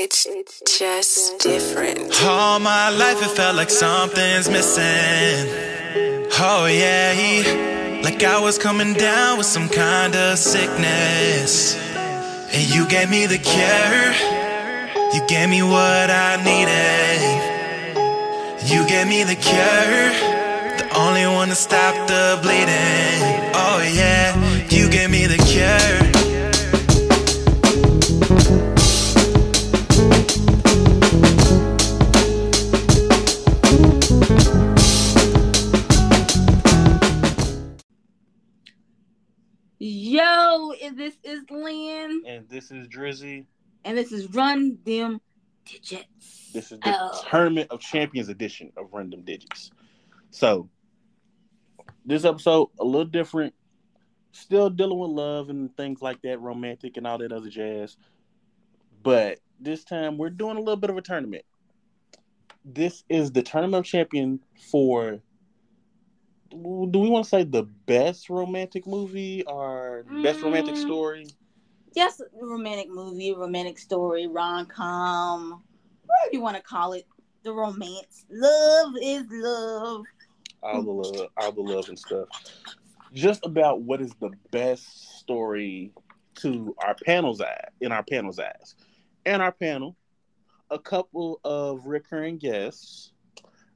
It's just different. All my life it felt like something's missing. Oh yeah, like I was coming down with some kind of sickness. And you gave me the cure. You gave me what I needed. You gave me the cure. The only one to stop the bleeding. Oh yeah, you gave me the cure. And this is Lynn, And this is Dryzzy. and this is Run Them Digits. This is the Oh. Tournament of Champions edition of Random Digits. So, this episode a little different. Still dealing with love and things like that, romantic and all that other jazz. But this time we're doing a little bit of a tournament. This is the Tournament of Champion for. Do we want to say the best romantic movie or best romantic Mm. story? Yes, romantic movie, romantic story, rom com, whatever you want to call it. The romance. Love is love. all the love, all the love and stuff. Just about what is the best story to our panel's eye, in our panel's eyes, and our panel, a couple of recurring guests.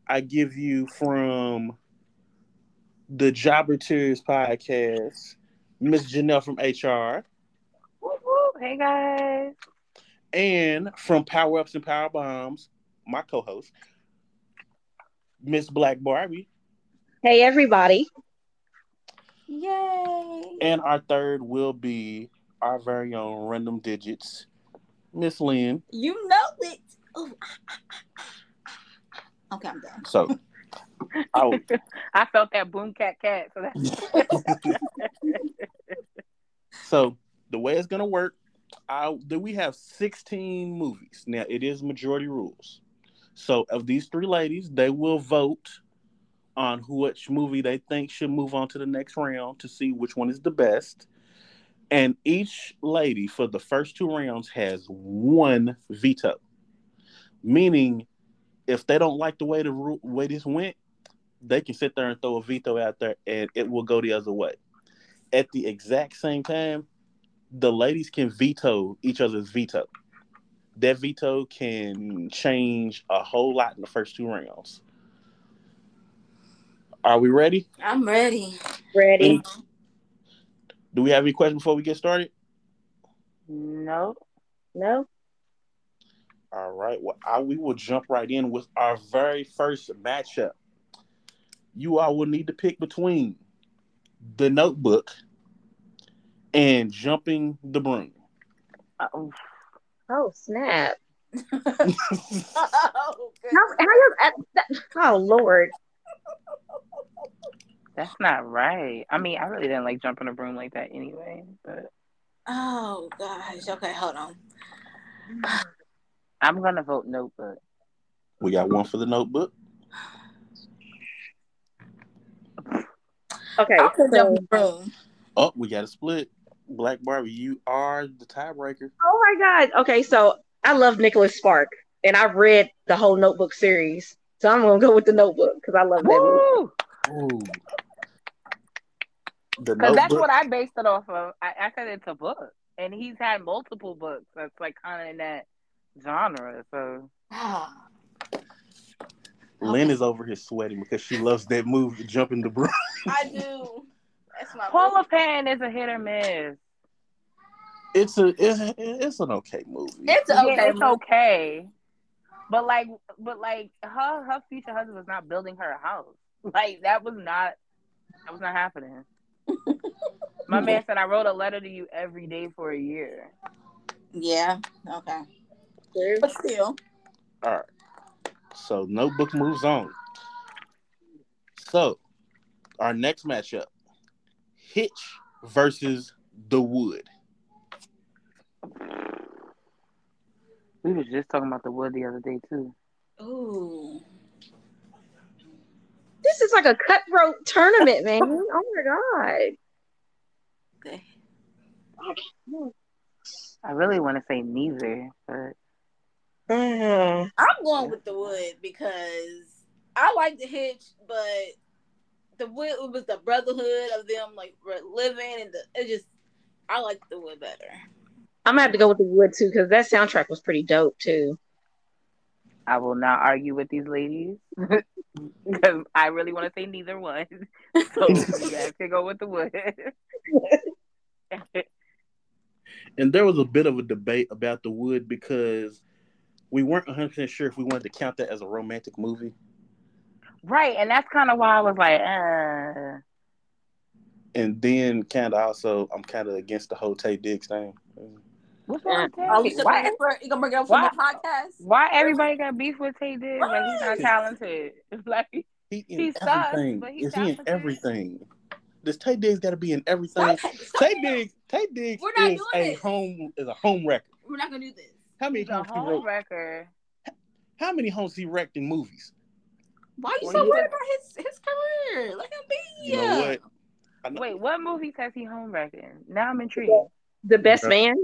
I give you from the Jobber Tears podcast, Miss Janelle from HR, Whoop, whoop. Hey guys. and from Power Ups and Power Bombs, my co-host, Miss Black Barbie. Hey everybody. Yay. And our third will be our very own random digits, Miss Lynn. You know it. Ooh. Okay, I'm done. So, I I felt that boom cat cat. So that's so the way it's gonna work, I do we have 16 movies. Now it is majority rules. So of these three ladies, they will vote on which movie they think should move on to the next round to see which one is the best. And each lady for the first two rounds has one veto, meaning if they don't like the way the way this went, they can sit there and throw a veto out there, and it will go the other way. At the exact same time, the ladies can veto each other's veto. That veto can change a whole lot in the first two rounds. Are we ready? I'm ready. ready. Do we have any questions before we get started? No. No. All right. Well, I, we will jump right in with our very first matchup. You all will need to pick between the notebook and jumping the broom. Oh, oh snap. oh, How, how you, uh, oh Lord. That's not right. I mean, I really didn't like jumping a broom like that anyway, but oh gosh. Okay, hold on. I'm gonna vote notebook. We got one for the notebook. Okay. I could jump the broom. Oh, we got a split. Black Barbie, you are the tiebreaker. Oh my God. Okay, so I love Nicholas Spark, and I've read the whole Notebook series, so I'm gonna go with the Notebook because I love that movie. Because that's what I based it off of. I, I said it's a book, and he's had multiple books that's like kind of in that genre. So Lynn is over here sweating because she loves that move, jumping the broom. I do. That's my Paula Patton is a hit or miss. It's a it's, it's an okay movie. It's Yeah, okay. it's okay. But like, but like, her her future husband was not building her a house. Like that was not that was not happening. My man said, "I wrote a letter to you every day for a year." Yeah. Okay. But still, All right. So notebook moves on. So our next matchup: Hitch versus The Wood. We was just talking about the wood the other day too. ooh. This is like a cutthroat tournament, man. Oh my god. I really want to say neither, but Mm. I'm going with the wood because I like the hitch, but the wood it was the brotherhood of them like re- living and the it just I like the wood better. I'm gonna have to go with the wood too because that soundtrack was pretty dope too. I will not argue with these ladies because I really want to say neither one. So you have to go with the wood. And there was a bit of a debate about the wood because we weren't 100 percent sure if we wanted to count that as a romantic movie. right, and that's kind of why I was like, uh, And then kind of also, I'm kind of against the whole Taye Diggs thing. what's wrong with Taye? Why, for- you gonna bring up Why? podcast? why everybody got beef with Taye Diggs? Like he's not talented. It's like He in He sucks, everything. but he's Is he in everything? Does Taye Diggs got to be in everything? Stop- stop Taye it. Diggs, Taye Diggs We're not is doing a this. home is a home record. We're not gonna do this. How many he's a homes he home wrote? wrecker. How many homes he wrecked in movies? Why are you so worried about his his career? Let him be. You know what? Wait, what movies has he home wrecking? Now I'm intrigued. The best man.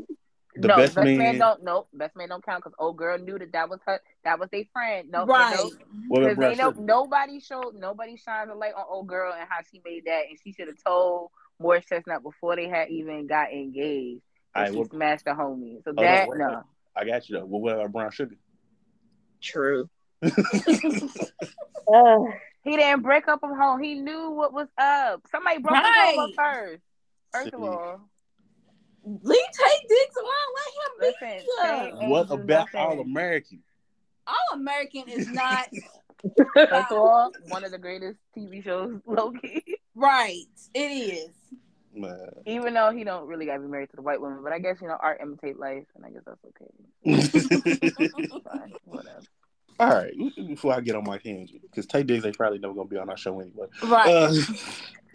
The no, best best, man, man- don't. Nope, best man don't count because old girl knew that that was her. That was their friend. No, right. no, What Because about they know nobody showed nobody shined a light on old girl and how she made that, and she should have told Morris Chestnut before they had even got engaged. I that right, she what- smashed the homie. So oh, no, that wait, no. I got you though. Well, what about Brown Sugar? True. Uh, He didn't break up a home. He knew what was up. Somebody broke his home up Right. first. First of all, Leave Taye Diggs alone. Let him be. Taye what about. All American? All American is not First of all, one of the greatest TV shows, Loki. right. It is. Man. Even though he don't really gotta be married to the white woman, but I guess you know art imitate life, and I guess that's okay. Fine, whatever. All right, before I get on my tangent, because Taye Diggs ain't probably never gonna be on our show anyway. Right. Uh,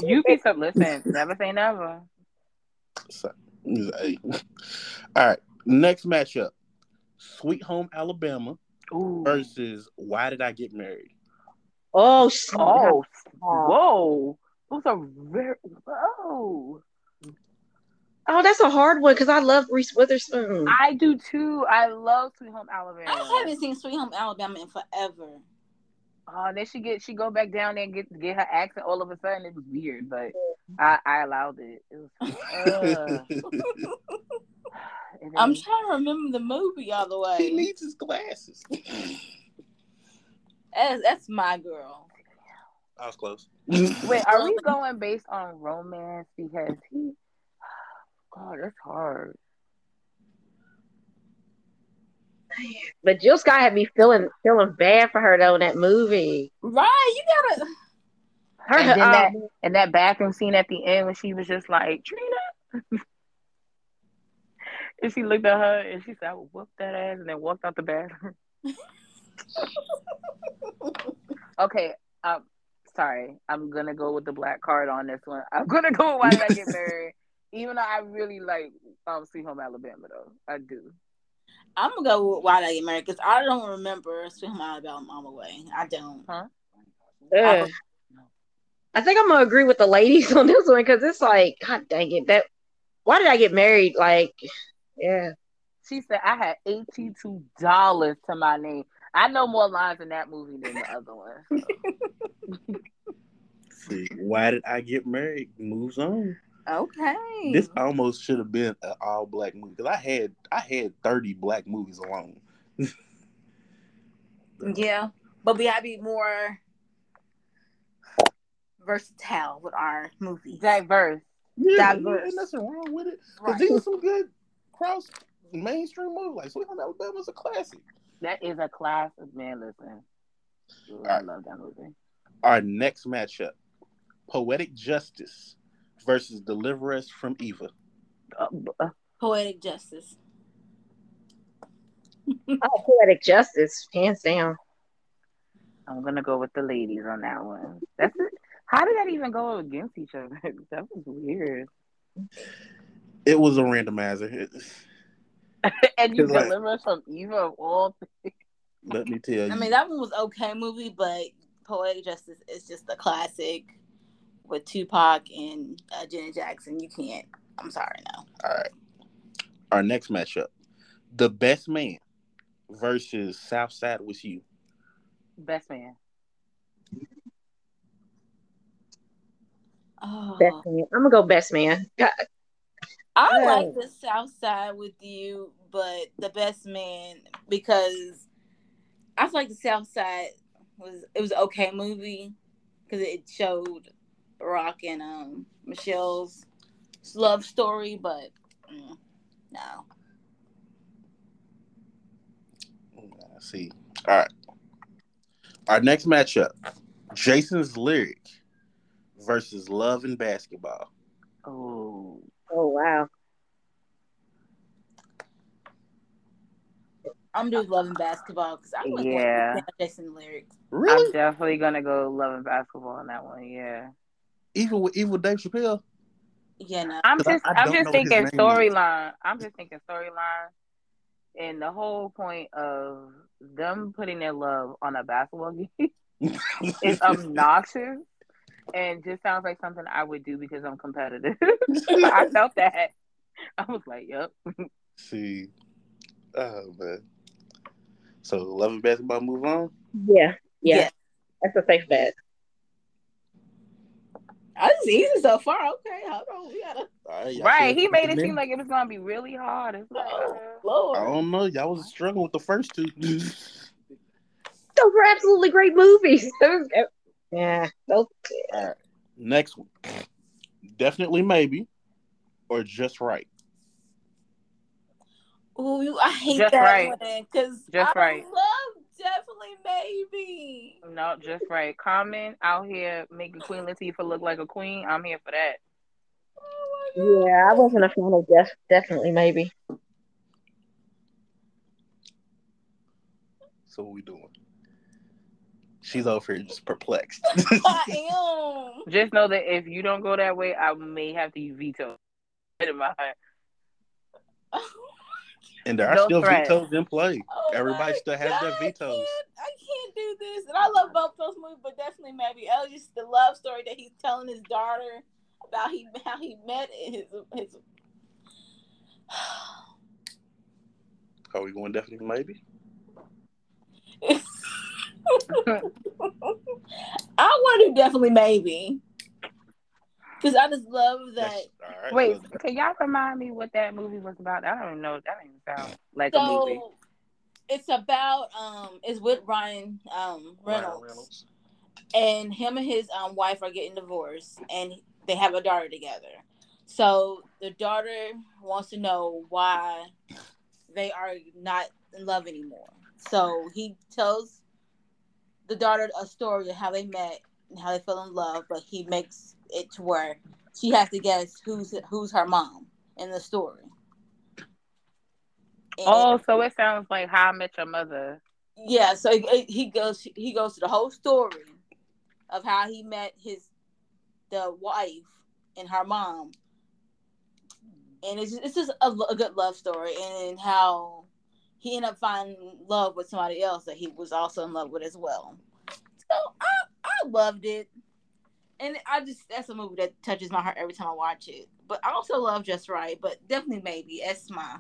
You piece up. Listen, never say never. so, hey. all right, next matchup: Sweet Home Alabama Ooh. versus Why Did I Get Married? oh, snap. Oh, whoa. Those are very whoa. oh, that's a hard one because I love Reese Witherspoon. I do too. I love Sweet Home Alabama. I haven't seen Sweet Home Alabama in forever. Oh, then she get she go back down there and get get her accent. All of a sudden, it was weird, but I I allowed it. It was. Uh, and I'm trying to remember the movie all the way. he way. needs his glasses. That's, that's my girl. I was close. Wait, are we going based on romance? Because he, God, that's hard. But Jill Scott had me feeling feeling bad for her though in that movie. Right. You gotta. Her, And then um, that and that bathroom scene at the end when she was just like Trina, and she looked at her and she said, "I will whoop that ass," and then walked out the bathroom. okay, um, sorry, I'm gonna go with the black card on this one. I'm gonna go with Why Did I Get Married? Even though I really like um Sweet Home Alabama, though I do. I'm gonna go with Why Did I Get Married because I don't remember Sweet Home Alabama all the way. I don't. ugh. I think I'm gonna agree with the ladies on this one because it's like, God dang it, that. Why did I get married? Like, yeah, She said I had eighty two dollars to my name. I know more lines in that movie than the other one. so. See, Why Did I Get Married? Moves on. Okay. This almost should have been an all black movie because I had I had thirty black movies alone. yeah, but we gotta be more versatile with our movies. Diverse. Yeah, Diverse. ain't nothing wrong with it. Because Right. these are some good cross mainstream movies. Like Sweet Home Alabama's a classic. That is a classic, man. Listen, Ooh, I Alright. love that movie. Our next matchup: Poetic Justice versus Deliver Us from Eva. Uh, uh, Poetic justice. oh, poetic justice, hands down. I'm gonna go with the ladies on that one. That's it. How did that even go against each other? that was weird. It was a randomizer. It- and you It's like- deliver us from Eva of all. Things. Let me tell you. I mean, that one was okay movie, but Poetic Justice is just a classic with Tupac and uh, Janet Jackson. You can't. I'm sorry, no. All right. Our next matchup: The Best Man versus Southside with you. Best man. Oh, Best man. I'm gonna go best man. God, I Yeah. like the South Side with you, but the best man because I feel like the South Side was it was an okay movie because it showed Rock and um Michelle's love story, but mm, no. Let's see. All right. Our next matchup Jason's Lyric versus Love and Basketball. Oh, Oh wow. I'm doing loving basketball because I like Yeah. yeah. Jason lyrics. Really? I'm definitely gonna go love and basketball on that one. Yeah. even with even with Dave Chappelle? Yeah, no. I'm 'Cause I- just I I, don't am know just what his thinking name is. storyline. I'm just thinking storyline. And the whole point of them putting their love on a basketball game is obnoxious and just sounds like something I would do because I'm competitive. I felt that. I was like, yep. see. Oh man. So Love and Basketball move on? Yeah. Yeah. Yeah. That's a safe bet. I just easy so far. Okay, hold on. We gotta. All right, y'all Right. said He made it seem like it was gonna be really hard. It's like, Oh, uh, Lord. I don't know. Y'all was struggling with the first two. Those were absolutely great movies. Those- yeah. Those, All right. Next one. Definitely maybe. Or just right. Ooh, you, I hate Just that right. one because Just I right. love definitely maybe. no, just right. Common out here making Queen Latifah look like a queen. I'm here for that. Oh my God. yeah, I wasn't a fan of def- definitely maybe. So what we doing? She's over just perplexed. I am. Just know that if you don't go that way, I may have to veto. In my heart. and there are No still threat. vetoes in play. Oh Everybody still has their vetoes. I can't, I can't do this. And I love both those movies, but definitely maybe. Oh, just the love story that he's telling his daughter about he how he met his his. Are we going definitely maybe? I want to definitely maybe. Because I just love that. That's- all right, Wait, so- can y'all remind me what that movie was about? I don't even know. That don't sound like a movie. It's about um it's with Ryan um Reynolds, Ryan Reynolds. and him and his um wife are getting divorced and they have a daughter together. So the daughter wants to know why they are not in love anymore. So he tells the daughter a story of how they met and how they fell in love, but he makes it to where she has to guess who's who's her mom in the story. And- Oh, so it sounds like How I Met Your Mother. yeah so he, he goes he goes to the whole story of how he met his the wife and her mom and it's just, it's just a, a good love story and how he ended up finding love with somebody else that he was also in love with as well so i i loved it and i just that's a movie that touches my heart every time i watch it but i also love just right but definitely maybe that's my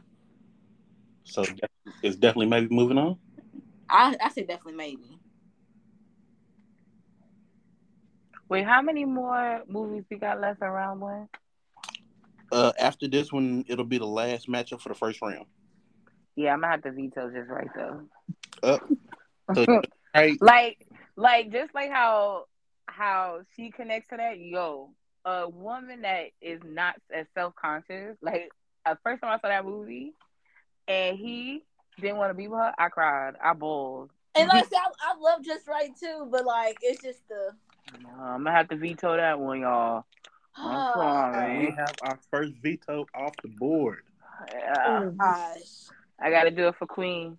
So it's definitely maybe moving on. i i say definitely maybe Wait, how many more movies we got left in round one? Uh, after this one, it'll be the last matchup for the first round. Yeah, I'm gonna have to veto just right though. Uh, so, right, like, like just like how how she connects to that. Yo, a woman that is not as self conscious. Like, at first time I saw that movie, and he didn't want to be with her, I cried. I bawled. and like I said, I, I love just right too but like it's just the No, I'm gonna have to veto that one, y'all. I'm sorry. we have our first veto off the board. Yeah, Gosh. I gotta do it for Queen.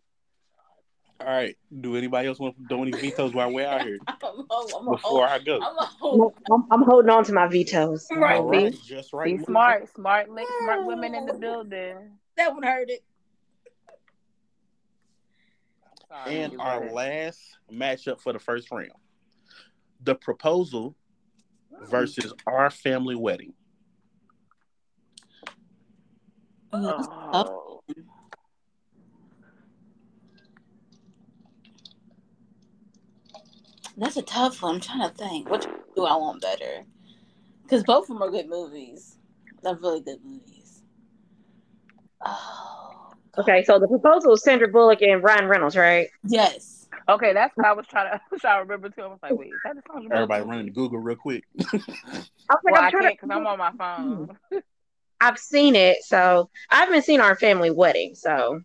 All right. Do anybody else want to do any vetoes while we're out here I'm, I'm, I'm, before I go? I'm a I'm, I'm holding on to my vetoes. Right. All right, just right. Be smart, smart, li- smart women in the building. that one hurt it. Sorry, And our guys. last matchup for the first round: the proposal mm. versus our family wedding. Oh. That's a tough one. I'm trying to think. Which do I want better? Because both of them are good movies. They're really good movies. Oh. Okay, so the proposal is Sandra Bullock and Ryan Reynolds, right? Yes. Okay, that's what I was trying to trying to remember too. I was like, wait, is that the song? Everybody running to Google real quick. I was like, Well, I'm I trying can't to. because I'm on my phone. I've seen it, so I haven't seen our family wedding. So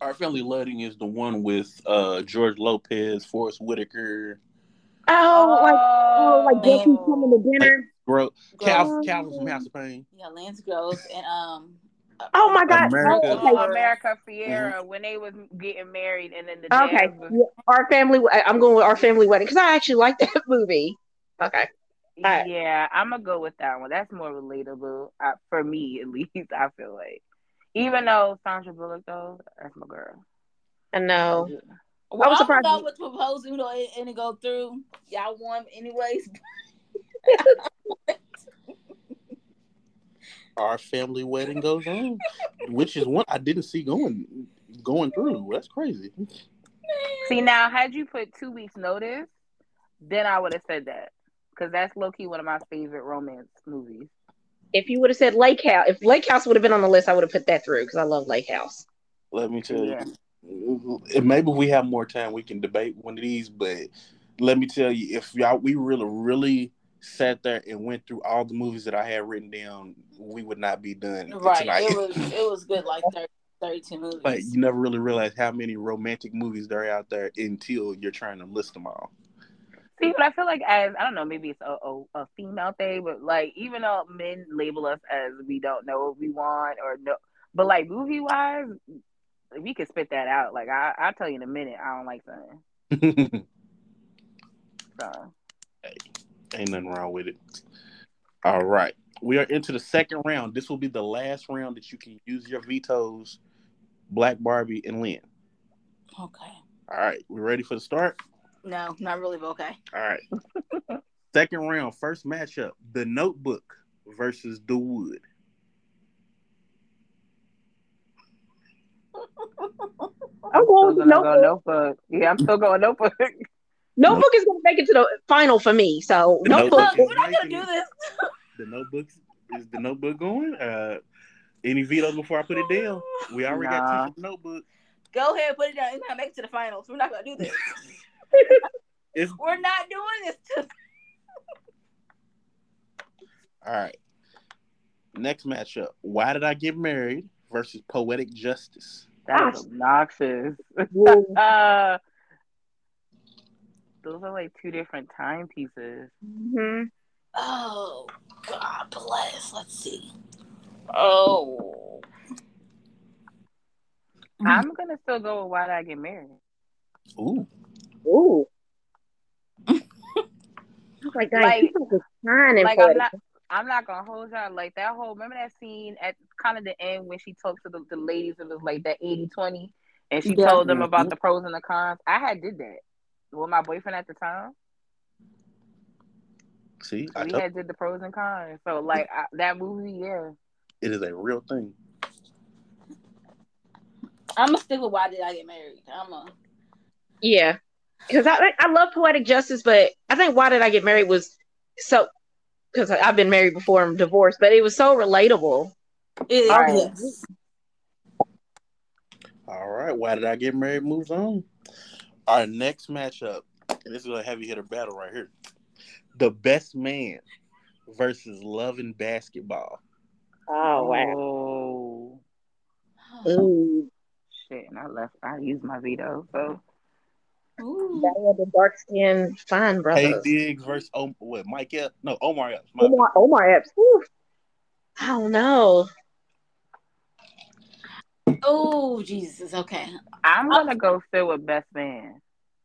Our family wedding is the one with uh George Lopez, Forest Whitaker, oh, like oh, like man. Jesse's coming to dinner. Gro- Cal- Calvin from House of Payne. Yeah, Lance Gross and um. Oh my god! America. Oh, Oh, okay. America Ferrera when they was getting married and then the Okay, was- yeah, our family. I'm going with our family wedding because I actually like that movie. Okay, Alright. Yeah, I'm gonna go with that one. That's more relatable uh, for me, at least. I feel like, even though Sandra Bullock though, that's my girl. I know. Well, I was was surprised surprised you- with proposal, you know, it didn't go through. Y'all won anyways. Our family wedding goes on, which is one I didn't see going going through. That's crazy. See now, had you put two weeks notice, then I would have said that because that's low key one of my favorite romance movies. If you would have said Lake House, if Lake House would have been on the list, I would have put that through because I love Lake House. Let me tell Yeah. Uh, you. Maybe we have more time, we can debate one of these. But let me tell you, if y'all we really really sat there and went through all the movies that I had written down, we would not be done Right. tonight. It was it was good like 30, 32 movies. like you never really realize how many romantic movies there are out there until you're trying to list them all. See, but I feel like as I don't know, maybe it's a, a, a female thing, but like even though men label us as we don't know what we want or no, but like movie wise, we could spit that out. Like I, I'll tell you in a minute, I don't like something. So Ain't nothing wrong with it. All right. We are into the second round. This will be the last round that you can use your vetoes, Black Barbie and Lynn. okay. All right. We ready for the start? No, not really, but okay. All right. Second round, first matchup: The Notebook versus The Wood. I'm going still with gonna go Notebook. notebook. Yeah, I'm still going notebook. Notebook is going to make it to the final for me. So The Notebook. Look, Notebook. we're not gonna do this. The Notebook is the Notebook going? Uh, any vetoes before I put it down? We already got Nah. two for the Notebook. Go ahead, put it down. It's not make it to the finals. We're not gonna do this. It's We're not doing this. To... all right. Next matchup: Why did I get married versus Poetic Justice. That's obnoxious. Uh, those are like two different timepieces. Mhm. Oh God bless. Let's see. Oh. I'm gonna still go with why did I get married? Ooh, Ooh. I was like, dang, Like- people was shining Like for I'm it. not, I'm not gonna hold y'all like that whole. Remember that scene at kind of the end when she talked to the, the ladies? It was like that 80-20 and she Yeah. told them mm-hmm. about the pros and the cons. I had did that with my boyfriend at the time. see, we told had did the pros and cons. So like I, that movie, yeah. it is a real thing. I'm gonna stick with why did I get married. I'm a. Yeah, because I I love poetic justice, but I think why did I get married was so because I've been married before and divorced, but it was so relatable. It, Right. yes. All right, why did I get married? Moves on. Our next matchup, and this is a heavy hitter battle right here. The best man versus love and basketball. Oh wow. Oh Ooh, shit! And I left. I used my veto. So Ooh. that was the dark skinned fine Hey brothers. Diggs versus Om- what? Mike Epps? No, Omar Epps. My Omar, Omar Epps. Whew. I don't know. Oh Jesus. Okay. I'm gonna go still with best man.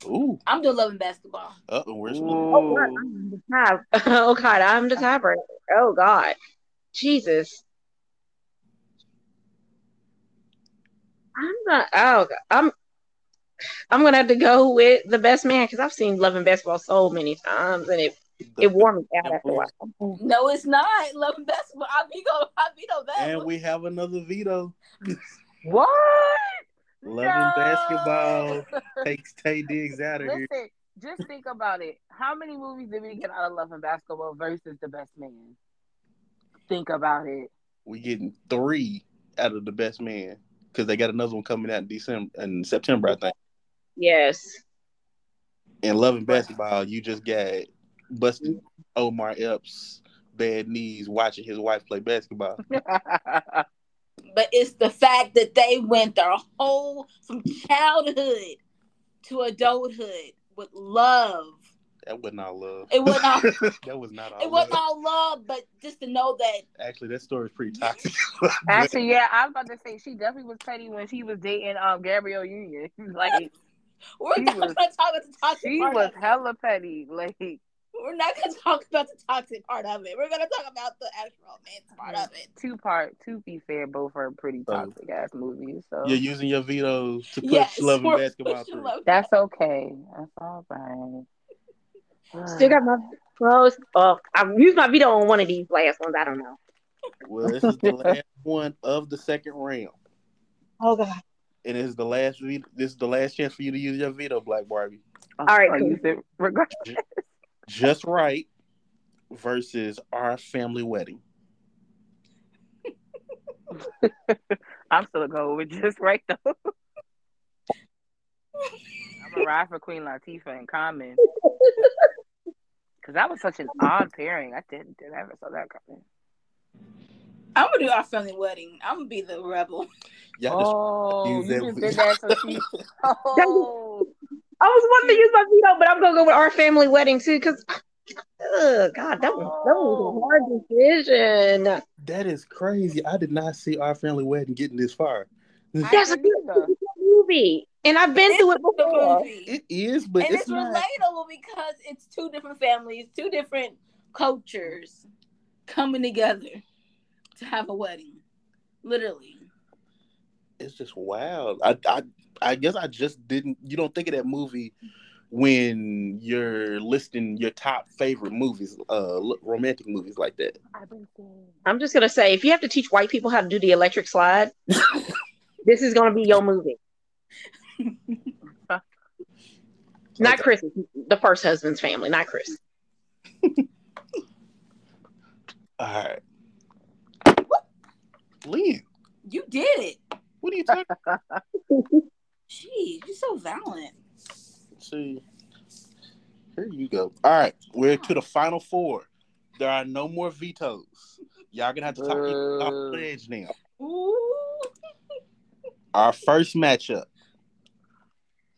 Ooh, I'm doing loving basketball. uh, where's Oh God, I'm the tie. Oh God, I'm the tiebreaker. Oh God, Jesus. I'm gonna. Oh, God. I'm. I'm gonna have to go with the best man because I've seen Love and Basketball so many times, and it it wore me out after a while. No, it's not loving basketball. I veto. I veto that. And we have another veto. What? Love and basketball takes Taye Diggs out of here. Just think about it. How many movies did we get out of Love and Basketball versus The Best Man? Think about it. We're getting three out of the best man because they got another one coming out in December in September, I think. Yes. And loving basketball, you just got busted Omar Epps bad knees watching his wife play basketball. But it's the fact that they went their whole from childhood to adulthood with love. That wasn't all love. It wasn't all, that was not all. it wasn't love. all love, but just to know that Actually, that story is pretty toxic. Actually, yeah, I was about to say she definitely was petty when she was dating um Gabrielle Union. Like we're She not was- gonna talk about the toxic she part was of it. hella petty. Like We're not gonna talk about the toxic part of it. We're gonna talk about the actual romance part of it. two part. To be fair, both are pretty toxic ass movies. So You're using your veto to push Yes, love and basketball pushing through. love- that's okay. That's all right. Still got my clothes. Oh, I've used my veto on one of these last ones. I don't know. Well, this is the last one of the second round, Oh god. And this is the last. ve- This is the last chance for you to use your veto, Black Barbie. all right, I cool. used it regard- Just right versus our family wedding. I'm still going with just right though. I'm gonna ride for Queen Latifah and Common. Cause that was such an odd pairing. I didn't did ever saw that coming. I'm gonna do our family wedding. I'm gonna be the rebel. Y'all Oh, use you that just did that so she. Oh, I was wanting to use my veto, but I'm gonna go with our family wedding too, because oh god, that was that was a oh. hard decision. That is crazy. I did not see our family wedding getting this far. That's a good movie, and I've been through it before. movie. It is, but and it's, it's, not. relatable because it's two different families, two different cultures coming together to have a wedding. Literally. It's just wild. I, I, I guess I just didn't. You don't think of that movie when you're listing your top favorite movies, uh, romantic movies like that. I've been seeing. I'm just gonna say, if you have to teach white people how to do the electric slide, this is gonna be your movie. Not Okay. Chris, the first husband's family, not Chris. All right, Lynn, You did it. what are you talking? about? Jeez, you're so violent. See, here you go. All right, we're to the final four. There are no more vetoes. Y'all gonna have to talk me off the edge now. Ooh. Our first matchup: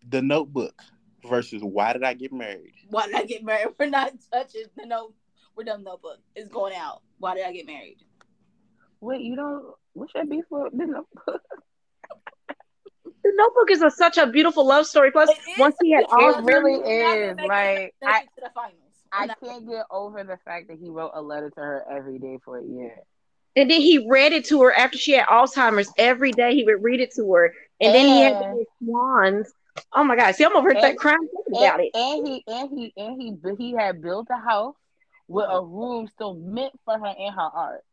The Notebook versus Why Did I Get Married? Why did I get married? We're not touching the note. We're done notebook. It's going out. Why did I get married? Wait, you don't. What's your beef with the notebook? The Notebook is a, such a beautiful love story. Plus, It is. once he had It all really We're not gonna is, like, I- to the finals. I can't get over the fact that he wrote a letter to her every day for a year. And then he read it to her after she had Alzheimer's. Every day he would read it to her. And then he had And- the swans. Oh my God. See, I'm over here And- crying thinking about and, it. and he and he and he bu- he had built a house with a room still meant for her and her art,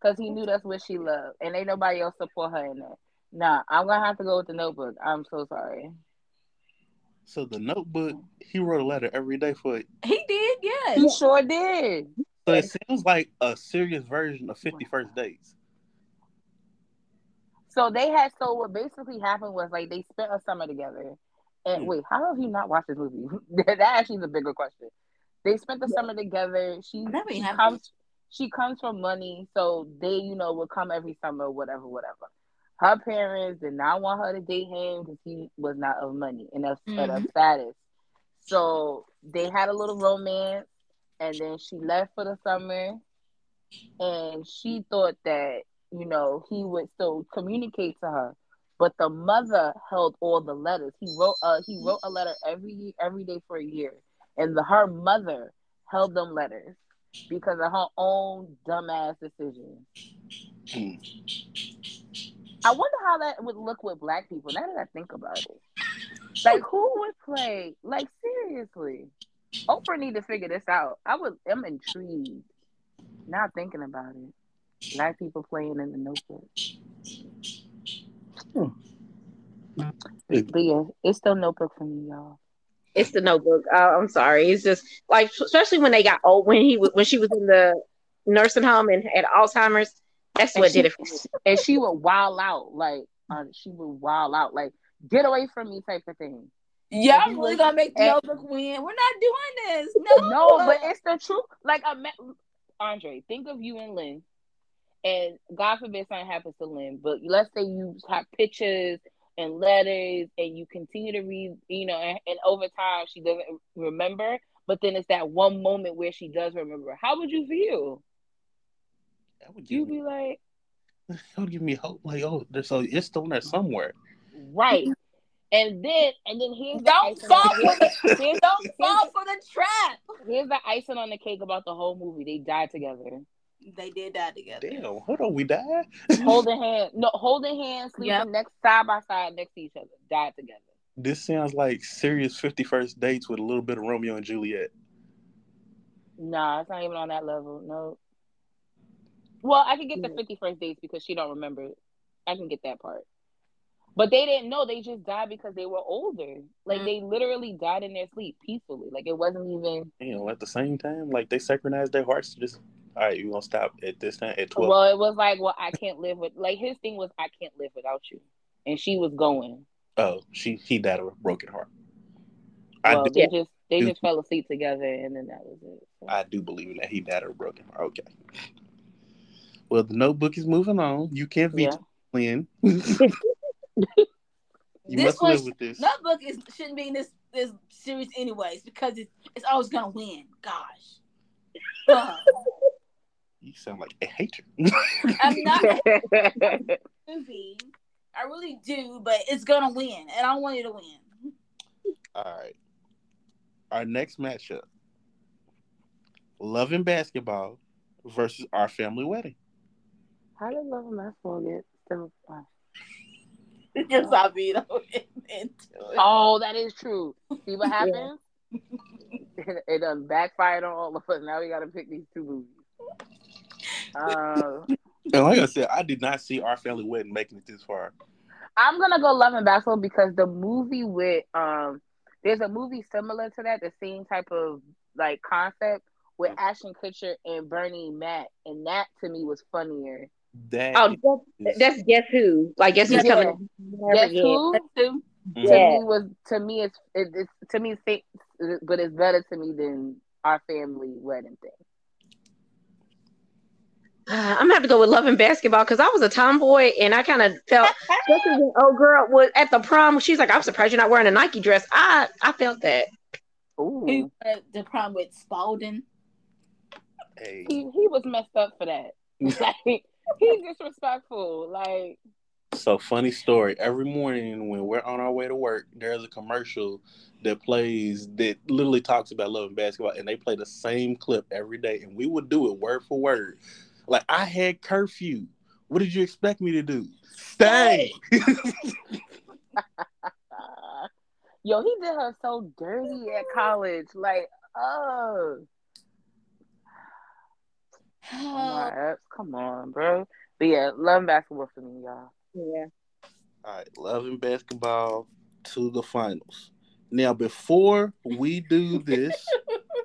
because he knew that's what she loved, and ain't nobody else support her in that. Nah, I'm gonna have to go with the Notebook. I'm so sorry. So The Notebook, he wrote a letter every day for it. He did, yes. He sure did. So it sounds like a serious version of Fifty First Dates. So they had so what basically happened was like they spent a summer together. And Hmm. wait, how have you not watched this movie? that actually is a bigger question. They spent the summer together. She, Never she happened. comes she comes from money, so they, you know, would come every summer, whatever, whatever. Her parents did not want her to date him because he was not of money and of, Mhm. status. So they had a little romance, and then she left for the summer, and she thought that you know he would still communicate to her, but the mother held all the letters. He wrote uh he wrote a letter every every day for a year, and the, her mother held them letters because of her own dumbass decision. Hmm. I wonder how that would look with black people. Now that I think about it, like who would play? Like seriously, Oprah need to figure this out. I was I'm intrigued. Now thinking about it, black people playing in the Notebook. Hmm. But yeah, it's still Notebook for me, y'all. It's the Notebook. Uh, I'm sorry. It's just like, especially when they got old, when he was when she was in the nursing home and had Alzheimer's. That's And what she- did it. For me. and she would wild out like uh, she would wild out like get away from me type of thing. Y'all he really gonna make the and- notebook win? We're not doing this. No, No, but it's the truth. Like ima- Andre, think of you and Lynn, and God forbid something happens to Lynn, but let's say you have pictures and letters, and you continue to read, you know, and, and over time she doesn't remember, but then it's that one moment where she does remember. How would you feel? That would You'd be like, that would give me hope. Like, oh, there's so it's still in there somewhere. right. And then, and then here's don't icing fall for the here's, don't here's- fall for the trap. here's the icing on the cake about the whole movie. They died together. They did die together. Damn, hold on, we died. holding hands, no, holding hands, sleeping Yep. next side by side next to each other, died together. This sounds like serious 51st dates with a little bit of Romeo and Juliet. Nah, it's not even on that level. No. Well, I can get the fifty first dates because she don't remember. it. I can get that part. But they didn't know. They just died because they were older. Like Mm. they literally died in their sleep peacefully. Like it wasn't even. You know, at the same time, like they synchronized their hearts to just, all right, you gonna stop at this time at 12. Well, it was like, well, I can't live with. Like his thing was, I can't live without you, and she was going. oh, she he died of a broken heart. Well, I do, they just they do- just fell asleep together, and then that was it. So. I do believe in that he died of a broken heart. Okay. Well, the notebook is moving on. You can't Yeah. veto Lynn. You This must was- live with this. Notebook is shouldn't be in this this series anyways because it's it's always gonna win. Gosh. Ugh. You sound like a hater. I'm not a movie. I really do, but it's gonna win, and I want it to win. All right. Our next matchup: Love and Basketball versus Our Family Wedding. How did Love and Basketball get still? Just I beat into it. Oh, that is true. See what happened? it, it done backfired on all of us. Now we got to pick these two movies. Uh, And like I said, I did not see Our Family Wedding making it this far. I'm gonna go Love and Basketball because the movie with um, there's a movie similar to that, the same type of like concept with Ashton Kutcher and Bernie Mac, and that to me was funnier. That Oh, that's, that's guess who? Like guess who's Yeah. coming? Never Guess again. who? Two. To Yeah. me was to me it's it, it's to me it's fa- but it's better to me than our family wedding thing. Uh, I'm gonna have to go with loving Basketball because I was a tomboy and I kind of felt, especially when old girl was at the prom. She's like, "I'm surprised you're not wearing a Nike dress." I I felt that. He Ooh, had the problem with Spalding. Hey, he he was messed up for that. Like he's disrespectful. Like so funny story. Every morning when we're on our way to work, there's a commercial that plays that literally talks about loving basketball, and they play the same clip every day, and we would do it word for word. Like I had curfew. What did you expect me to do? Stay. yo, he did her so dirty at college. Like oh. Oh come on, bro. But yeah, love and basketball for me, y'all. Yeah. All right, loving basketball to the finals. Now, before we do this,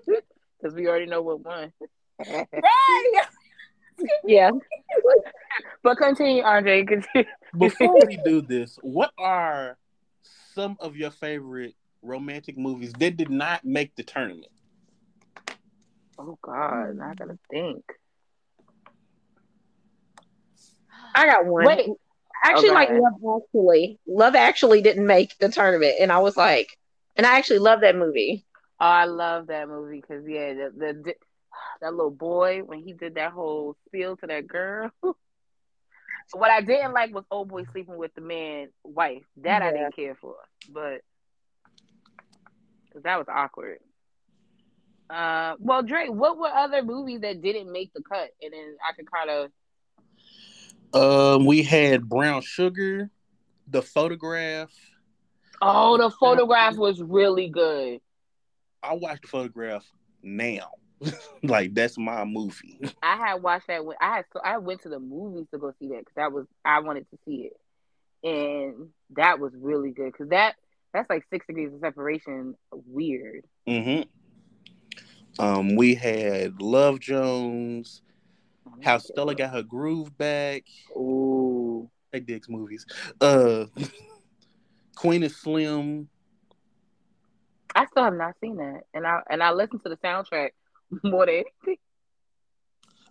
Because we already know what won. right. Yeah. But continue, Andre. Continue. before we do this, what are some of your favorite romantic movies that did not make the tournament? Oh God, I gotta think. I got one. Wait, actually, Oh, like. Love Actually. Love Actually didn't make the tournament, and I was like, and I actually love that movie. Oh, I love that movie because yeah, the, the that little boy when he did that whole spiel to that girl. what I didn't like was old boy sleeping with the man wife. That I didn't care for, but 'cause that was awkward. Uh, well, Drake, what were other movies that didn't make the cut? And then I could kind of Um, we had Brown Sugar, The Photograph. oh, the photograph was really good. I watched The Photograph now. like that's my movie. I had watched that when I had so I went to the movies to go see that because that was I wanted to see it, and that was really good because that That's like six degrees of separation. Weird. Mm-hmm. Um, we had Love Jones, How Stella Got Her Groove Back. Ooh. Hey, Diggs movies. Uh, Queen is Slim. I still have not seen that, and I and I listened to the soundtrack more than anything.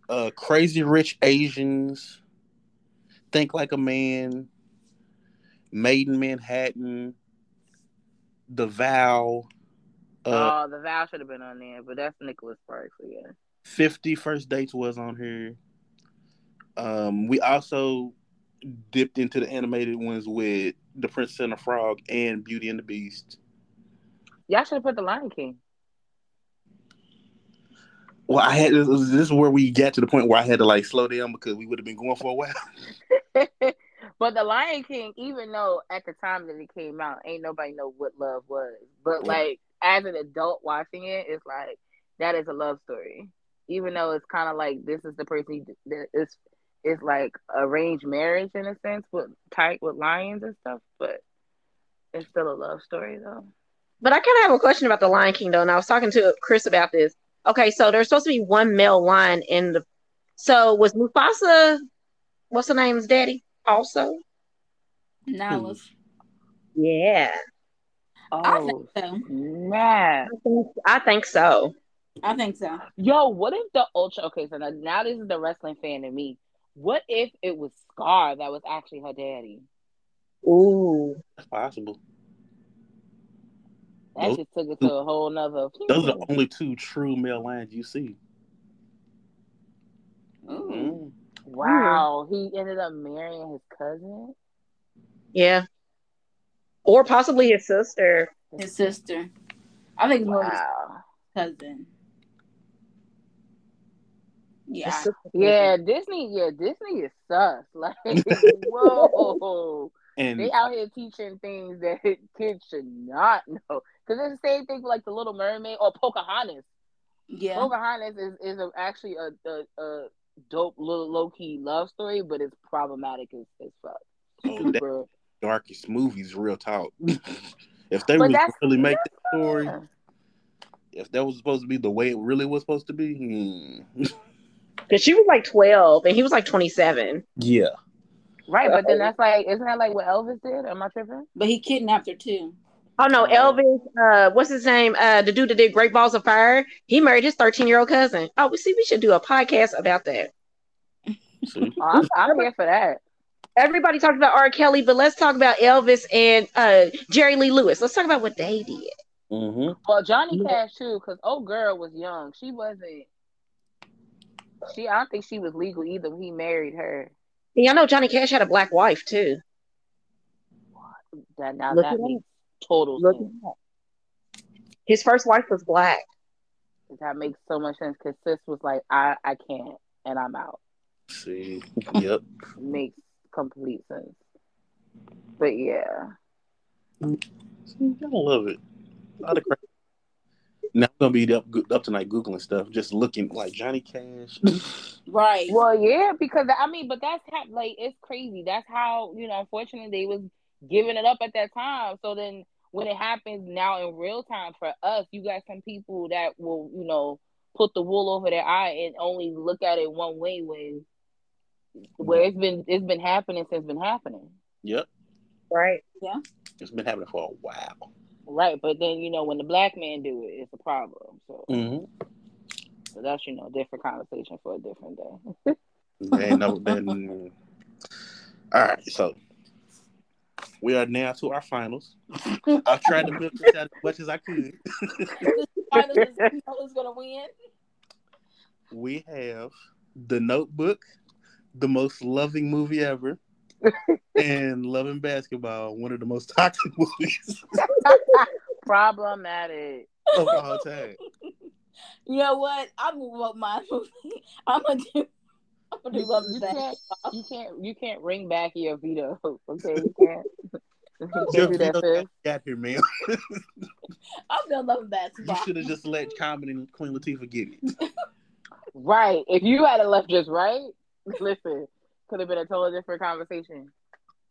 Uh, Crazy Rich Asians. Think Like a Man. Maid in Manhattan. The Vow. Uh, oh, the vow should have been on there, but that's Nicholas Sparks. Yeah. 50 First Dates was on here. Um, we also dipped into the animated ones with The Princess and the Frog and Beauty and the Beast. Y'all should have put the Lion King. Well, I had this, this is where we get to the point where I had to like slow down because we would have been going for a while. but the Lion King, even though at the time that it came out, ain't nobody know what love was. But like as an adult watching it, it's like that is a love story. Even though it's kind of like this is the person that is it's like arranged marriage in a sense with tight with lions and stuff, but it's still a love story though. But I kind of have a question about the Lion King though, and I was talking to Chris about this. Okay, so there's supposed to be one male line in the. So was Mufasa, what's the name's daddy? Also, Nala's. yeah, I Oh, think so. man. I think, I think so. I think so. Yo, what if the ultra? Okay, so now, now this is the wrestling fan in me. What if it was Scar that was actually her daddy? Ooh, That's possible. That Those- just took it to a whole nother. Those are the only two true male lions you see. Ooh. Wow, he ended up marrying his cousin. yeah, or possibly his sister. His sister. I think it's more of his Wow. cousin. Yeah. Yeah, Disney. Yeah, Disney is sus. Like, whoa, And they out here teaching things that kids should not know. Because it's the same thing like the Little Mermaid or Pocahontas. Yeah. Pocahontas is is a, actually a, a a dope little low key love story, but it's problematic as, as fuck. Oh, that- Super. darkest movies, real talk. if they But was really make that story, if that was supposed to be the way it really was supposed to be, hmm. Because she was like 12 and he was like 27. yeah. Right, but then that's like, isn't that like what Elvis did? Am I tripping? But he kidnapped her too. Oh no. Elvis, uh, what's his name? Uh, the dude that did Great Balls of Fire. He married his 13 year old cousin. Oh, we see, we should do a podcast about that. Oh, I'm, I'm here for that. Everybody talked about R. Kelly, but let's talk about Elvis and uh, Jerry Lee Lewis. Let's talk about what they did. hmm Well, Johnny Cash too, because old girl was young. She wasn't. She, I don't think she was legal either. when He married her. And y'all know Johnny Cash had a black wife too. That now Look that it up. makes total Look sense. His first wife was black. That makes so much sense because sis was like, I, I can't, and I'm out. See. Yep. Makes complete sense. But yeah, See, I love it. A lot of crap. Now I'm gonna be up up tonight googling stuff, just looking like Johnny Cash. Right. well, yeah, because I mean, but that's how like it's crazy. That's how you know. Unfortunately, they was giving it up at that time. So then, when it happens now in real time for us, you got some people that will you know put the wool over their eye and only look at it one way when where it's been it's been happening since it's been happening. yep. Right. Yeah. It's been happening for a while. Right, but then you know when the black man do it, it's a problem. So, Mm-hmm. so that's you know different conversation for a different day. Ain't no, then, all right, so we are now to our finals. I've tried to milk this out as much as I could. Finals is- you know who's gonna win? We have The Notebook, the most loving movie ever, and Love and Basketball, one of the most toxic movies Problematic. of all time. You know what? I'm gonna vote my movie. I'm gonna do. I'm gonna do love You can't, basketball. you can't, you can't ring back your veto. Okay, you can't. You Your can't do veto got here, man. I'm gonna love basketball. You should have just let Common and Queen Latifah get it. Right. If you had a left just right, listen, could have been a totally different conversation.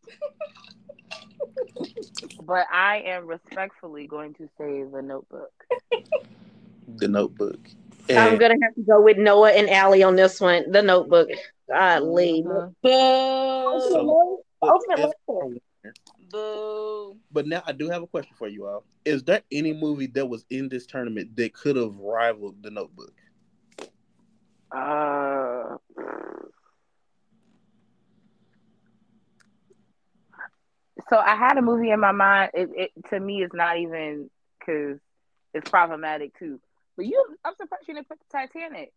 but I am respectfully going to say the Notebook. The Notebook. I'm gonna have to go with Noah and Allie on this one. The Notebook. Golly. Boo. So- Ultimate Boo. But now I do have a question for you all. Is there any movie that was in this tournament that could have rivaled The Notebook? Uh, so I had a movie in my mind. It, it to me is not even because it's problematic too. But you, I'm surprised you didn't put the Titanic.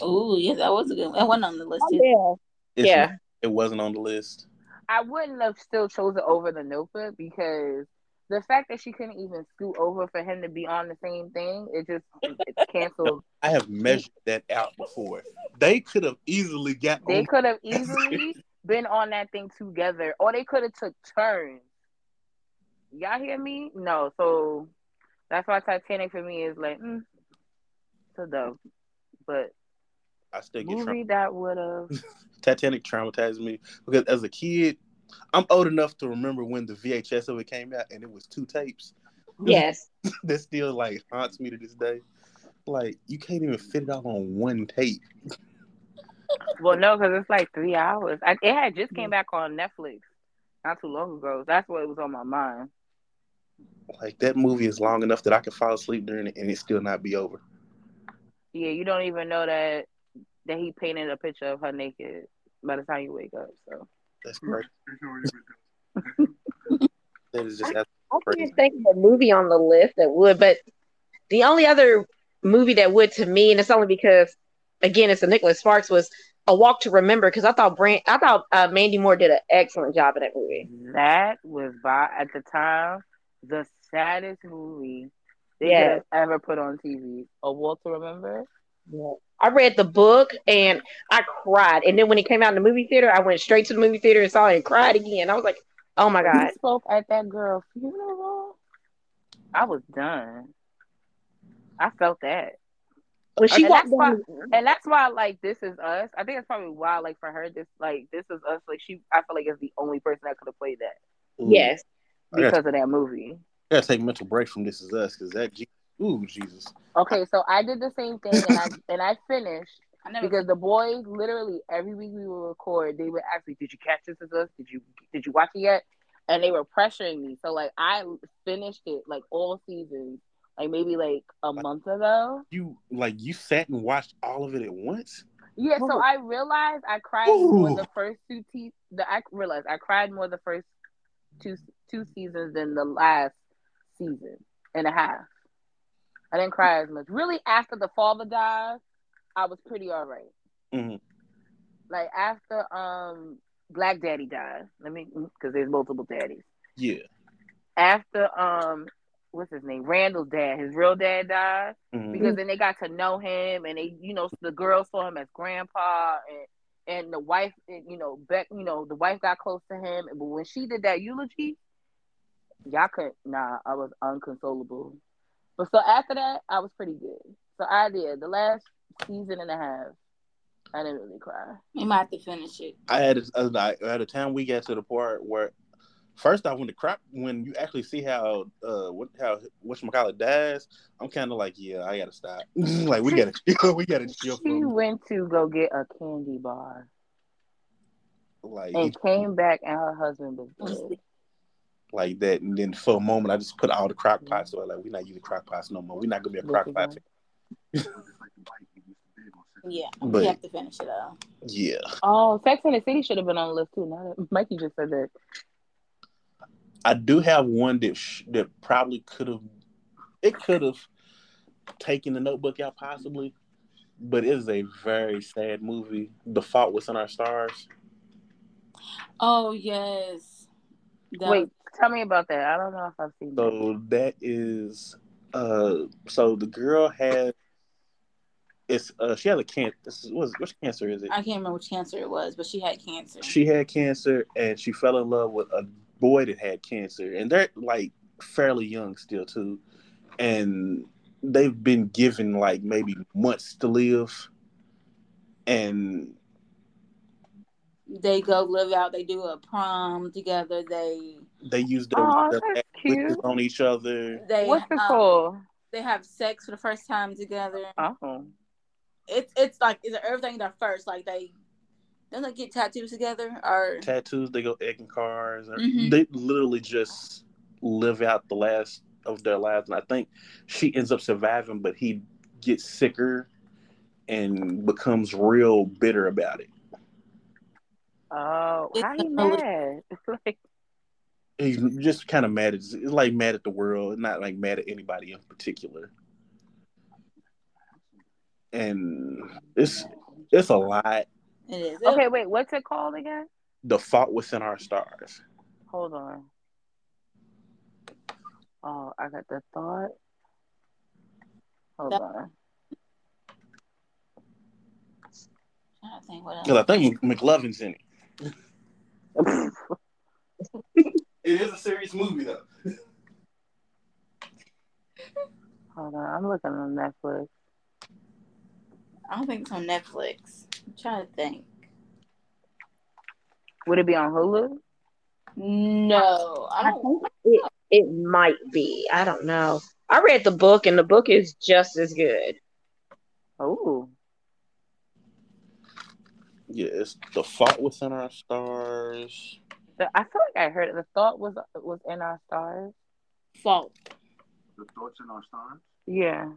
Oh, yeah, that was a good one. That wasn't on the list. Oh, either. Yeah. It's- Yeah. It wasn't on the list. I wouldn't have still chosen over the Notebook because the fact that she couldn't even scoot over for him to be on the same thing, it just it's canceled. I have measured that out before. They could have easily got They could have easily been on that thing together, or they could have took turns. Y'all hear me? No, so that's why Titanic for me is like, mm, it's a dub. But I still get movie that would have Titanic traumatized me because as a kid, I'm old enough to remember when the VHS of it came out and it was two tapes. Yes. that still like haunts me to this day. Like you can't even fit it all on one tape. Well, no, because it's like three hours. I, it had just came mm. back on Netflix not too long ago. That's what was on my mind. Like that movie is long enough that I could fall asleep during it and it still not be over. Yeah, you don't even know that that he painted a picture of her naked by the time you wake up. So That's crazy. that is just I crazy. can't think of a movie on the list that would, but the only other movie that would to me, and it's only because, again, it's a Nicholas Sparks, was A Walk to Remember because I thought Brand, I thought uh, Mandy Moore did an excellent job in that movie. that was by at the time the saddest movie they have ever put on TV. A Walk to Remember. Yeah. I read the book and I cried, and then when it came out in the movie theater, I went straight to the movie theater and saw it and cried again. I was like, "Oh my god!" He spoke at that girl's funeral. I was done. I felt that. When she And walked that's why- And that's why like this is us. I think that's probably why like for her this like this is us like she I feel like is the only person that could have played that Ooh, yes, I got- because of that movie. I gotta take a mental break from This Is Us because that ooh Jesus. Okay, so I did the same thing and I and I finished I because the boys literally every week we would record, they would ask me, Did you catch this as us? Did you did you watch it yet? And they were pressuring me. So like I finished it like all seasons, like maybe like a month ago. You like you sat and watched all of it at once? Yeah, so. I realized I cried more the first two te- the I realized I cried more the first two two seasons than the last season and a half. I didn't cry as much. Really, after the father died, I was pretty all right. Mhm. Like after um Black Daddy died, let me because there's multiple daddies. Yeah. After um what's his name? Randall's dad, his real dad died Mhm. because then they got to know him and they you know the girls saw him as grandpa and and the wife you know Beth you know the wife got close to him. But when she did that eulogy y'all could nah I was unconsolable. But so after that I was pretty good. So I did the last season and a half. I didn't really cry. You might have to finish it. I had a, like at the time we got to the part where first off when the crap when you actually see how uh what how whatchamacallit dies, I'm kinda like, yeah, I gotta stop. like we gotta chill, we gotta chill she went to go get a candy bar like and came back and her husband was dead like that. And then for a moment I just put all the crock pots away, like we're not using crock pots no more. We're not gonna be a crock pot. Yeah, But- we have to finish it out. Yeah. oh Sex and the City should have been on the list too now that Mikey just said that I do have one that sh- that probably could have it could have taken the notebook out possibly, but it is a very sad movie. The Fault Was in Our Stars. Oh yes. That Wait, tell me about that. I don't know if I've seen that. So that is uh so the girl has it's uh she has a cancer what which cancer is it? I can't remember which cancer it was, but she had cancer. She had cancer and she fell in love with a boy that had cancer and they're like fairly young still too. And they've been given like maybe months to live and They go live out. They do a prom together. They They use their, Oh, their witches on each other. they What's it um, called? They have sex for the first time together. Oh. It's it's like it's everything their first. Like they don't they get tattoos together or Tattoos. They go egging cars. or- Mhm. They literally just live out the last of their lives. And I think she ends up surviving, but he gets sicker and becomes real bitter about it. Oh, how he a little- mad? like, He's just kind of mad at it's like mad at the world, not like mad at anybody in particular. And it's it's a lot. It is. okay, wait, what's it called again? The fault Within our stars. Hold on. Oh, I got the thought. Hold That- on. I'm trying think what else. Because I think McLovin's in it. It is a serious movie though. Hold on, I'm looking on Netflix. I don't think it's on Netflix. I'm trying to think. Would it be on Hulu? No, I I don't. think it, it might be. I don't know. I read the book, and the book is just as good. Oh, Yeah, it's the fault within our stars. I feel like I heard it. The thought was was in our stars. Fault. The Thoughts in Our Stars. Yeah.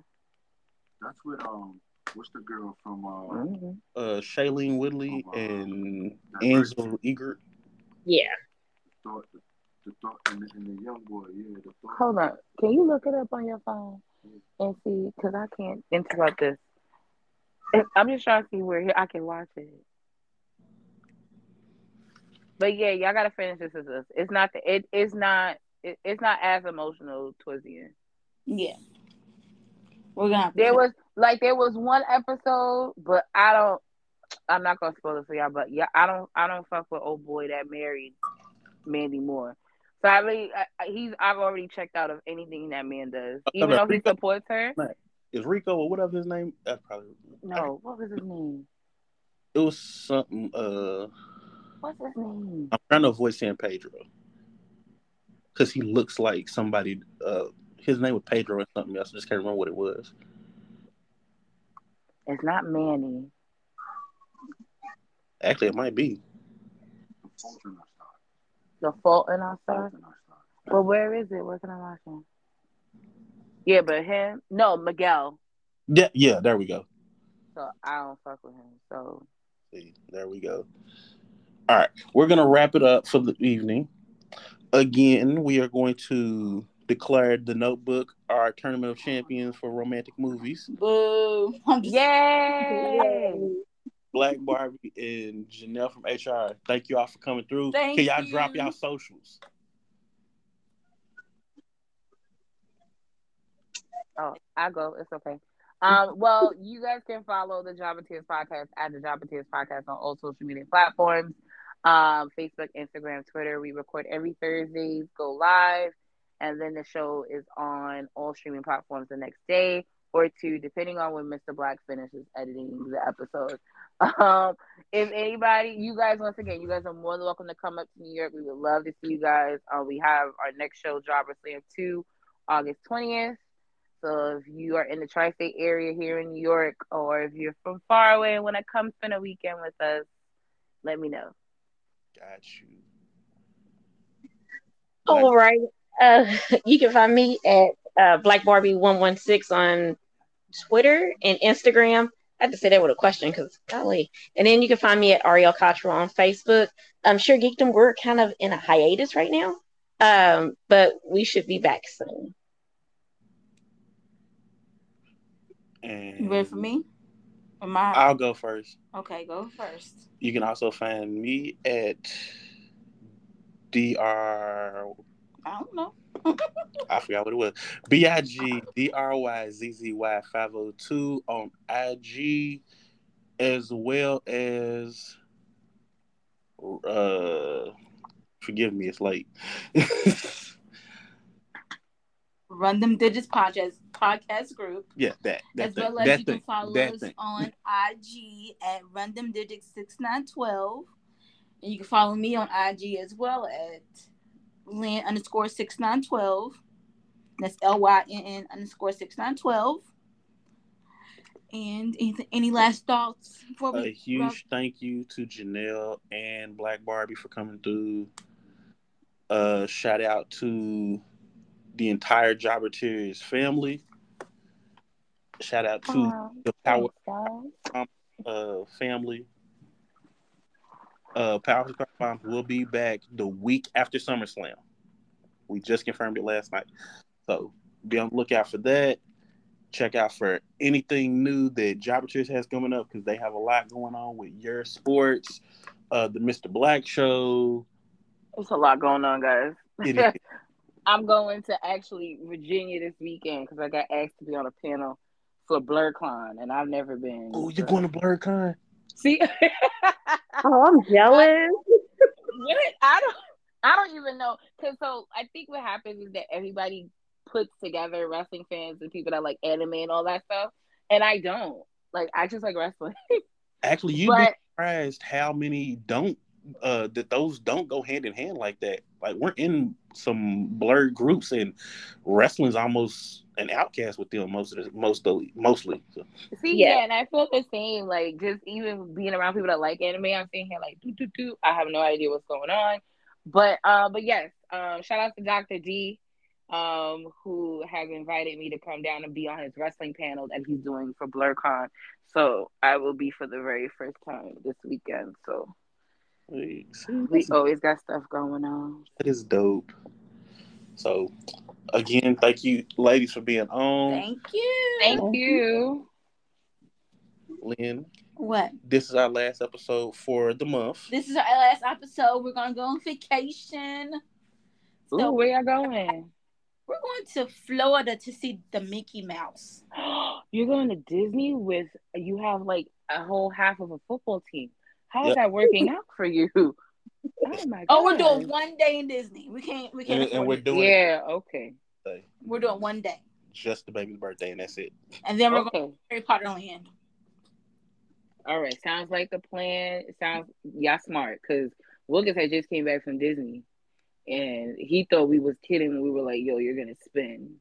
That's with um, what's the girl from uh, Mhm. Uh, Shailene Woodley and That Ansel Elgort. Yeah. Thought, the, the Thought and the, and the young boy. Yeah, the Thought. Hold on. Can you look it up on your phone and see? Because I can't interrupt this. I'm just trying to see where I can watch it. But yeah, y'all gotta finish this. Is us. It's not the. It is not. It, it's not as emotional towards the end. Yeah. We're gonna. Have to There was like there was one episode, but I don't. I'm not gonna spoil it for y'all, but yeah, I don't. I don't fuck with old boy that married Mandy Moore. So I really, I, I- he's. I've already checked out of anything that man does, even though he supports her. Is Rico or whatever his name? That's probably No, what was his name? it was something. Uh, What's his name? I'm trying to avoid saying Pedro because he looks like somebody. Uh, his name was Pedro or something else. I just can't remember what it was. It's not Manny. Actually, it might be. The Fault in Our Stars. The Fault in Our Stars. Fault in Our Stars. But where is it? Where can I watch him? Yeah, but him. No, Miguel. Yeah, yeah. There we go. So I don't fuck with him. So See, there we go. All right, we're gonna wrap it up for the evening. Again, we are going to declare the Notebook our tournament of champions for romantic movies. Boo. I'm just. yay! Black Barbie and Janelle from HR. Thank you all for coming through. Thank Can y'all you. drop y'all socials? Oh, I go. It's okay. Um, well, you guys can follow the Jobber Tears podcast at the Jobber Tears podcast on all social media platforms, um, Facebook, Instagram, Twitter. We record every Thursdays, go live, and then the show is on all streaming platforms the next day or two, depending on when Mr. Black finishes editing the episode. Um, if anybody, you guys, once again, you guys are more than welcome to come up to New York. We would love to see you guys. Uh, we have our next show, Jobber Slam 2, August 20th. So if you are in the tri-state area here in New York, or if you're from far away and want to come spend a weekend with us, let me know. Got you. All right. Uh, you can find me at uh, Black Barbie one one six on Twitter and Instagram. I had to say that with a question because golly. And then you can find me at Ariel Cottrell on Facebook. I'm sure Geekdom we're kind of in a hiatus right now, um, but we should be back soon. And You ready for me? Am I? I'll go first. Okay, go first. You can also find me at dr. I don't know. I forgot what it was. B I G D R Y Z Z Y five hundred two on IG, as well as. Uh, forgive me, it's late. Random Digits podcast podcast group. yeah, that that as thing, well as that you thing, can follow us thing. on IG at Random Digits six nine twelve. And you can follow me on IG as well at Lynn underscore six nine twelve. That's L Y N N underscore six nine twelve. And any, any last thoughts before we A huge thank you to Janelle and Black Barbie for coming through. Uh, shout out to the entire Jobber Tears family. Shout out to Aw, the Power thanks, uh, family. Uh, Power Bombs will be back the week after SummerSlam. We just confirmed it last night. So be on the lookout for that. Check out for anything new that Tears has coming up because they have a lot going on with your sports, uh, the Mr. Black show. It's a lot going on, guys. I'm going to actually Virginia this weekend because I got asked to be on a panel for Blerdcon, and I've never been. oh, you're going to Blerdcon? See, Oh, I'm jealous. what? I don't. I don't even know. Cause so I think what happens is that everybody puts together wrestling fans and people that like anime and all that stuff, and I don't. Like I just like wrestling. Actually, you'd be surprised how many don't uh that those don't go hand in hand like that. Like we're in some blerd groups and wrestling's almost an outcast with them most of the most of, mostly. So, see, Yeah. yeah. and I feel the same. Like just even being around people that like anime, I'm sitting here like, doo doo doo. I have no idea what's going on. But uh, but yes, um, shout out to Dr. D, um, who has invited me to come down and be on his wrestling panel that he's doing for Blerdcon. So I will be for the very first time this weekend. So see, we always got stuff going on. that is dope. So again, thank you ladies for being on. Thank you. Thank you. Lynn, What? this is our last episode for the month. This is our last episode. We're gonna go on vacation. Ooh, So where are y'all going? we're going to Florida to see the Mickey Mouse. You're going to Disney with you have like a whole half of a football team. How's Yep. that working out for you? Oh my god. Oh, we're doing one day in Disney. We can't. We can't. And, and we're it. doing Yeah, okay. We're doing one day, just the baby's birthday, and that's it. and then we're going to Harry Potter Land. All right. Sounds like the plan. Sounds y'all smart because Wilkins had just came back from Disney and he thought we was kidding when we were like, yo, you're gonna spin.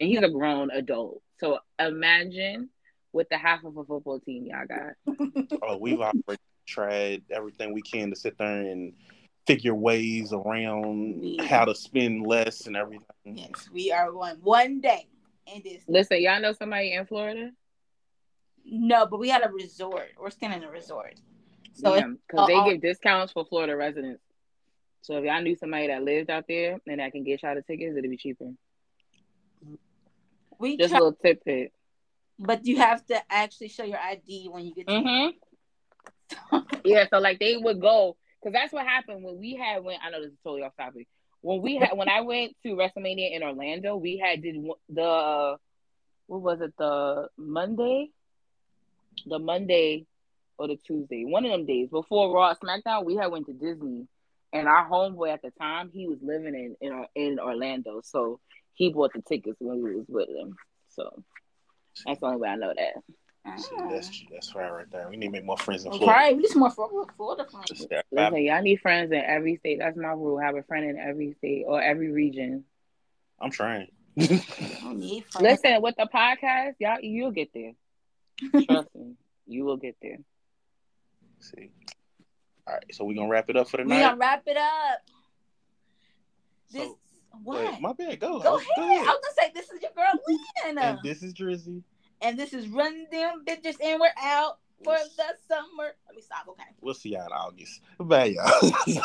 And he's a grown adult. So imagine with the half of a football team y'all got. Oh, we've already tried everything we can to sit there and figure ways around Yeah. how to spend less and everything. Yes, we are going one day in Disney. Listen, y'all know somebody in Florida? No, but we had a resort. We're staying in a resort. So yeah, it's because they uh, give discounts for Florida residents. So if y'all knew somebody that lived out there and that can get y'all the tickets, it'd be cheaper. we Just try, a little tidbit. but you have to actually show your ID when you get to Mm-hmm. Yeah, so like they would go because that's what happened when we had when I know this is totally off topic. When we had when I went to WrestleMania in Orlando, we had did the what was it the Monday, the Monday or the Tuesday, one of them days before Raw SmackDown. We had went to Disney, and our homeboy at the time he was living in in, in Orlando, so he bought the tickets when we was with him. So that's the only way I know that. See, Ah. that's that's right right there. We need to make more friends in Okay, Florida. we just more for Florida friends. Just Listen, y'all need friends in every state. That's my rule. Have a friend in every state or every region. I'm trying. I don't need friends. Listen, with the podcast, y'all you'll get there. Trust me, you will get there. See. All right, so we're gonna wrap it up for the we night. gonna wrap it up. This So, what? Wait, my bad. Go. Go ahead. I was gonna say this is your girl Lynn, And this is Dryzzy. And this is Run Them Bitches, and we're out for the summer. Let me stop. Okay. We'll see y'all in August. Bye, y'all.